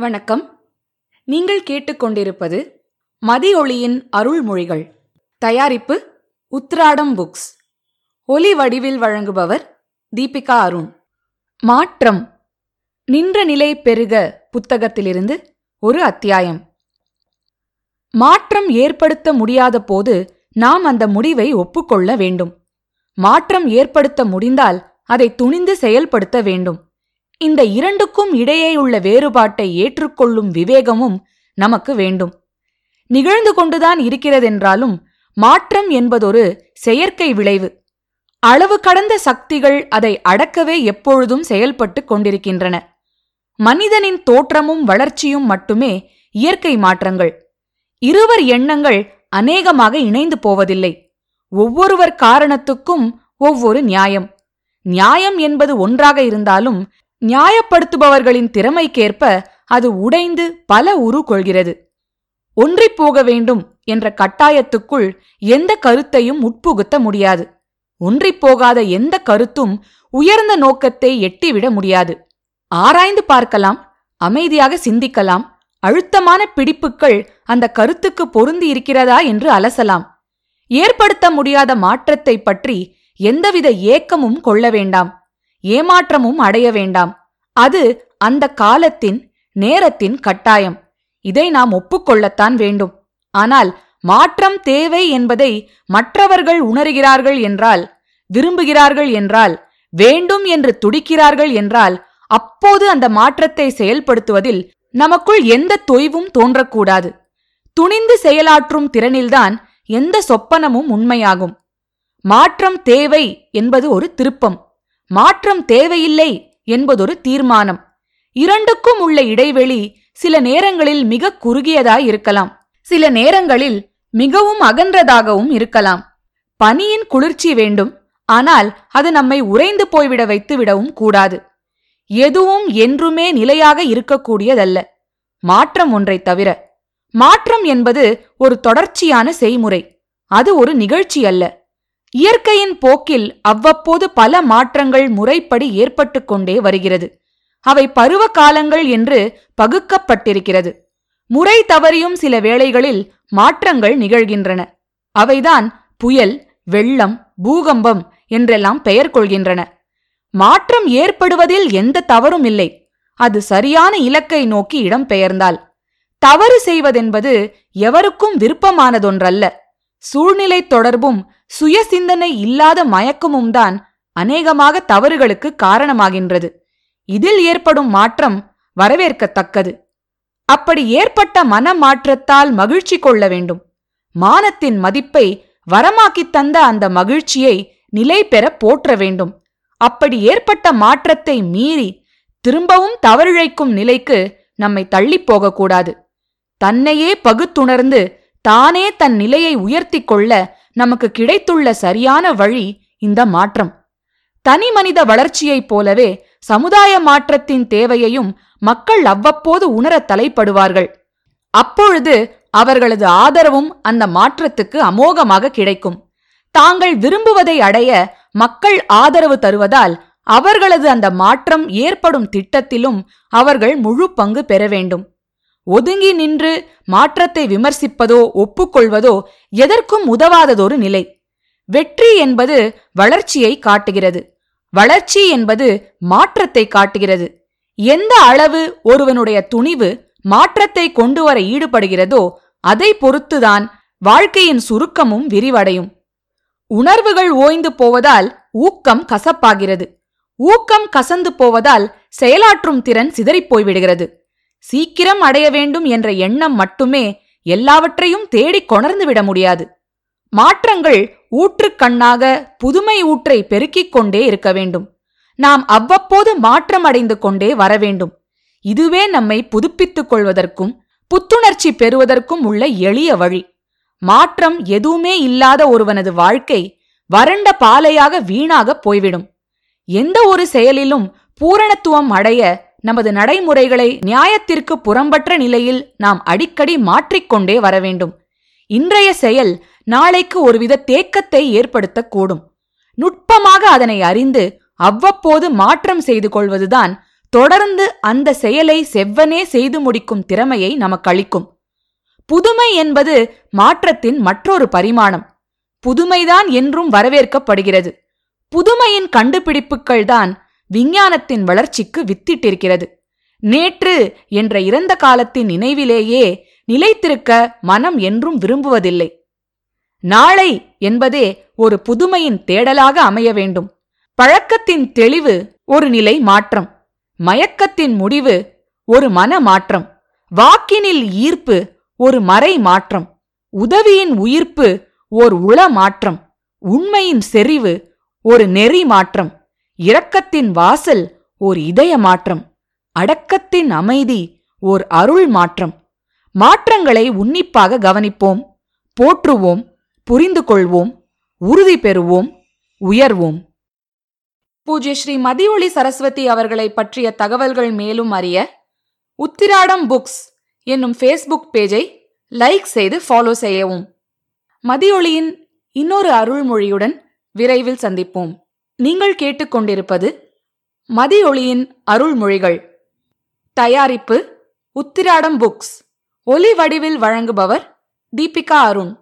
வணக்கம். நீங்கள் கேட்டுக்கொண்டிருப்பது மதியொளியின் அருள்மொழிகள். தயாரிப்பு உத்ராடம் புக்ஸ். ஒலி வடிவில் வழங்குபவர் தீபிகா அருண். மாற்றம். நின்ற நிலை பெருக புத்தகத்திலிருந்து ஒரு அத்தியாயம். மாற்றம் ஏற்படுத்த முடியாத போது நாம் அந்த முடிவை ஒப்புக்கொள்ள வேண்டும். மாற்றம் ஏற்படுத்த முடிந்தால் அதை துணிந்து செயல்படுத்த வேண்டும். இந்த இரண்டுக்கும் இடையேயுள்ள வேறுபாட்டை ஏற்றுக்கொள்ளும் விவேகமும் நமக்கு வேண்டும். நிகழ்ந்து கொண்டுதான் இருக்கிறதென்றாலும் மாற்றம் என்பதொரு செயற்கை விளைவு. அளவு கடந்த சக்திகள் அதை அடக்கவே எப்பொழுதும் செயல்பட்டு கொண்டிருக்கின்றன. மனிதனின் தோற்றமும் வளர்ச்சியும் மட்டுமே இயற்கை மாற்றங்கள். இருவர் எண்ணங்கள் அநேகமாக இணைந்து போவதில்லை. ஒவ்வொருவர் காரணத்துக்கும் ஒவ்வொரு நியாயம். நியாயம் என்பது ஒன்றாக இருந்தாலும் நியாயப்படுத்துபவர்களின் திறமைக்கேற்ப அது உடைந்து பல உரு கொள்கிறது ஒன்றிப் போக வேண்டும் என்ற கட்டாயத்துக்குள் எந்த கருத்தையும் உட்புகுத்த முடியாது. ஒன்றிப் போகாத எந்த கருத்தும் உயர்ந்த நோக்கத்தை எட்டிவிட முடியாது. ஆராய்ந்து பார்க்கலாம் அமைதியாக சிந்திக்கலாம் அழுத்தமான பிடிப்புகள் அந்த கருத்துக்கு பொருந்தி இருக்கிறதா என்று அலசலாம். ஏற்படுத்த முடியாத மாற்றத்தை பற்றி எந்தவித ஏக்கமும் கொள்ள வேண்டாம். ஏமாற்றமும் அடைய வேண்டாம். அது அந்த காலத்தின் நேரத்தின் கட்டாயம். இதை நாம் ஒப்புக்கொள்ளத்தான் வேண்டும். ஆனால் மாற்றம் தேவை என்பதை மற்றவர்கள் உணர்கிறார்கள் என்றால் விரும்புகிறார்கள் என்றால் வேண்டும் என்று துடிக்கிறார்கள் என்றால் அப்போது அந்த மாற்றத்தை செயல்படுத்துவதில் நமக்குள் எந்த தொய்வும் தோன்றக்கூடாது. துணிந்து செயலாற்றும் திறனில்தான் எந்த சொப்பனமும் உண்மையாகும். மாற்றம் தேவை என்பது ஒரு திருப்பம். மாற்றம் தேவையில்லை என்பதொரு தீர்மானம். இரண்டுக்கும் உள்ள இடைவெளி சில நேரங்களில் மிக குறுகியதாய் இருக்கலாம். சில நேரங்களில் மிகவும் அகன்றதாகவும் இருக்கலாம். பனியின் குளிர்ச்சி வேண்டும். ஆனால் அது நம்மை உறைந்து போய்விட வைத்து விடவும் கூடாது. எதுவும் என்றுமே நிலையாக இருக்கக்கூடியதல்ல. மாற்றம் ஒன்றைத் தவிர. மாற்றம் என்பது ஒரு தொடர்ச்சியான செய்முறை. அது ஒரு நிகழ்ச்சி அல்ல இயற்கையின் போக்கில் அவ்வப்போது பல மாற்றங்கள் முறைப்படி ஏற்பட்டு கொண்டே வருகிறது. அவை பருவ காலங்கள் என்று பகுக்கப்பட்டிருக்கிறது. முறை தவறியும் சில வேளைகளில் மாற்றங்கள் நிகழ்கின்றன. அவைதான் புயல் வெள்ளம் பூகம்பம் என்றெல்லாம் பெயர் கொள்கின்றன. மாற்றம் ஏற்படுவதில் எந்த தவறும் இல்லை. அது சரியான இலக்கை நோக்கி இடம்பெயர்ந்தால் தவறு செய்வதென்பது எவருக்கும் விருப்பமானதொன்றல்ல. சூழ்நிலை தொடர்பும் சுய சிந்தனை இல்லாத மயக்கமும் தான் அநேகமாக தவறுகளுக்கு காரணமாகின்றது. இதில் ஏற்படும் மாற்றம் வரவேற்கத்தக்கது. அப்படி ஏற்பட்ட மன மாற்றத்தால் மகிழ்ச்சி கொள்ள வேண்டும். மானத்தின் மதிப்பை வரமாக்கித் தந்த அந்த மகிழ்ச்சியை நிலை பெற போற்ற வேண்டும். அப்படி ஏற்பட்ட மாற்றத்தை மீறி திரும்பவும் தவறிழைக்கும் நிலைக்கு நம்மை தள்ளிப் போகக்கூடாது. தன்னையே பகுத்துணர்ந்து தானே தன் நிலையை உயர்த்திக் கொள்ள நமக்கு கிடைத்துள்ள சரியான வழி இந்த மாற்றம். தனி மனித வளர்ச்சியைப் போலவே சமுதாய மாற்றத்தின் தேவையையும் மக்கள் அவ்வப்போது உணரத் தலைப்படுவார்கள். அப்பொழுது அவர்களது ஆதரவும் அந்த மாற்றத்துக்கு அமோகமாக கிடைக்கும். தாங்கள் விரும்புவதை அடைய மக்கள் ஆதரவு தருவதால் அவர்களது அந்த மாற்றம் ஏற்படும் திட்டத்திலும் அவர்கள் முழு பங்கு பெற வேண்டும். ஒதுங்கி நின்று மாற்றத்தை விமர்சிப்பதோ ஒப்புக்கொள்வதோ எதற்கும் உதவாததொரு நிலை. வெற்றி என்பது வளர்ச்சியை காட்டுகிறது. வளர்ச்சி என்பது மாற்றத்தை காட்டுகிறது. எந்த அளவு ஒருவனுடைய துணிவு மாற்றத்தை கொண்டு வர ஈடுபடுகிறதோ அதை பொறுத்துதான் வாழ்க்கையின் சுருக்கமும் விரிவடையும். உணர்வுகள் ஓய்ந்து போவதால் ஊக்கம் கசப்பாகிறது. ஊக்கம் கசந்து போவதால் செயலாற்றும் திறன் சிதறிப் போய்விடுகிறது சீக்கிரம் அடைய வேண்டும் என்ற எண்ணம் மட்டுமே எல்லாவற்றையும் தேடிக் கொணர்ந்து விட முடியாது. மாற்றங்கள் ஊற்றுக்கண்ணாக புதுமை ஊற்றை பெருக்கிக் கொண்டே இருக்க வேண்டும். நாம் அவ்வப்போது மாற்றம் அடைந்து கொண்டே வர வேண்டும். இதுவே நம்மை புதுப்பித்துக் கொள்வதற்கும் புத்துணர்ச்சி பெறுவதற்கும் உள்ள எளிய வழி. மாற்றம் எதுவுமே இல்லாத ஒருவனது வாழ்க்கை வறண்ட பாலையாக வீணாக போய்விடும். எந்த ஒரு செயலிலும் பூரணத்துவம் அடைய நமது நடைமுறைகளை நியாயத்திற்கு புறம்பற்ற நிலையில் நாம் அடிக்கடி மாற்றிக்கொண்டே வர வேண்டும். இன்றைய செயல் நாளைக்கு ஒருவித தேக்கத்தை ஏற்படுத்தக்கூடும். நுட்பமாக அதனை அறிந்து அவ்வப்போது மாற்றம் செய்து கொள்வதுதான் தொடர்ந்து அந்த செயலை செவ்வனே செய்து முடிக்கும் திறமையை நமக்களிக்கும் புதுமை என்பது மாற்றத்தின் மற்றொரு பரிமாணம். புதுமைதான் என்றும் வரவேற்கப்படுகிறது. புதுமையின் கண்டுபிடிப்புகள்தான் விஞ்ஞானத்தின் வளர்ச்சிக்கு வித்திட்டிருக்கிறது. நேற்று என்ற இறந்த காலத்தின் நினைவிலேயே நிலைத்திருக்க மனம் என்றும் விரும்புவதில்லை. நாளை என்பதே ஒரு புதுமையின் தேடலாக அமைய வேண்டும். பழக்கத்தின் தெளிவு ஒரு நிலை மாற்றம். மயக்கத்தின் முடிவு ஒரு மன மாற்றம். வாக்கினில் ஈர்ப்பு ஒரு மறை மாற்றம். உதவியின் உயிர்ப்பு ஓர் உள மாற்றம். உண்மையின் செறிவு ஒரு நெறி மாற்றம். இரக்கத்தின் வாசல் ஓர் இதய மாற்றம் அடக்கத்தின் அமைதி ஓர் அருள் மாற்றம். மாற்றங்களை உன்னிப்பாக கவனிப்போம் போற்றுவோம் புரிந்து கொள்வோம் உறுதி பெறுவோம் உயர்வோம். பூஜ்ய ஸ்ரீ மதியொளி சரஸ்வதி அவர்களை பற்றிய தகவல்கள் மேலும் அறிய உத்திராடம் புக்ஸ் என்னும் ஃபேஸ்புக் பேஜை லைக் செய்து ஃபாலோ செய்யவும். மதியொளியின் இன்னொரு அருள்மொழியுடன் விரைவில் சந்திப்போம். நீங்கள் கேட்டுக்கொண்டிருப்பது மதியொளியின் அருள்மொழிகள். தயாரிப்பு உத்திராடம் புக்ஸ். ஒலி வடிவில் வழங்குபவர் தீபிகா அருண்.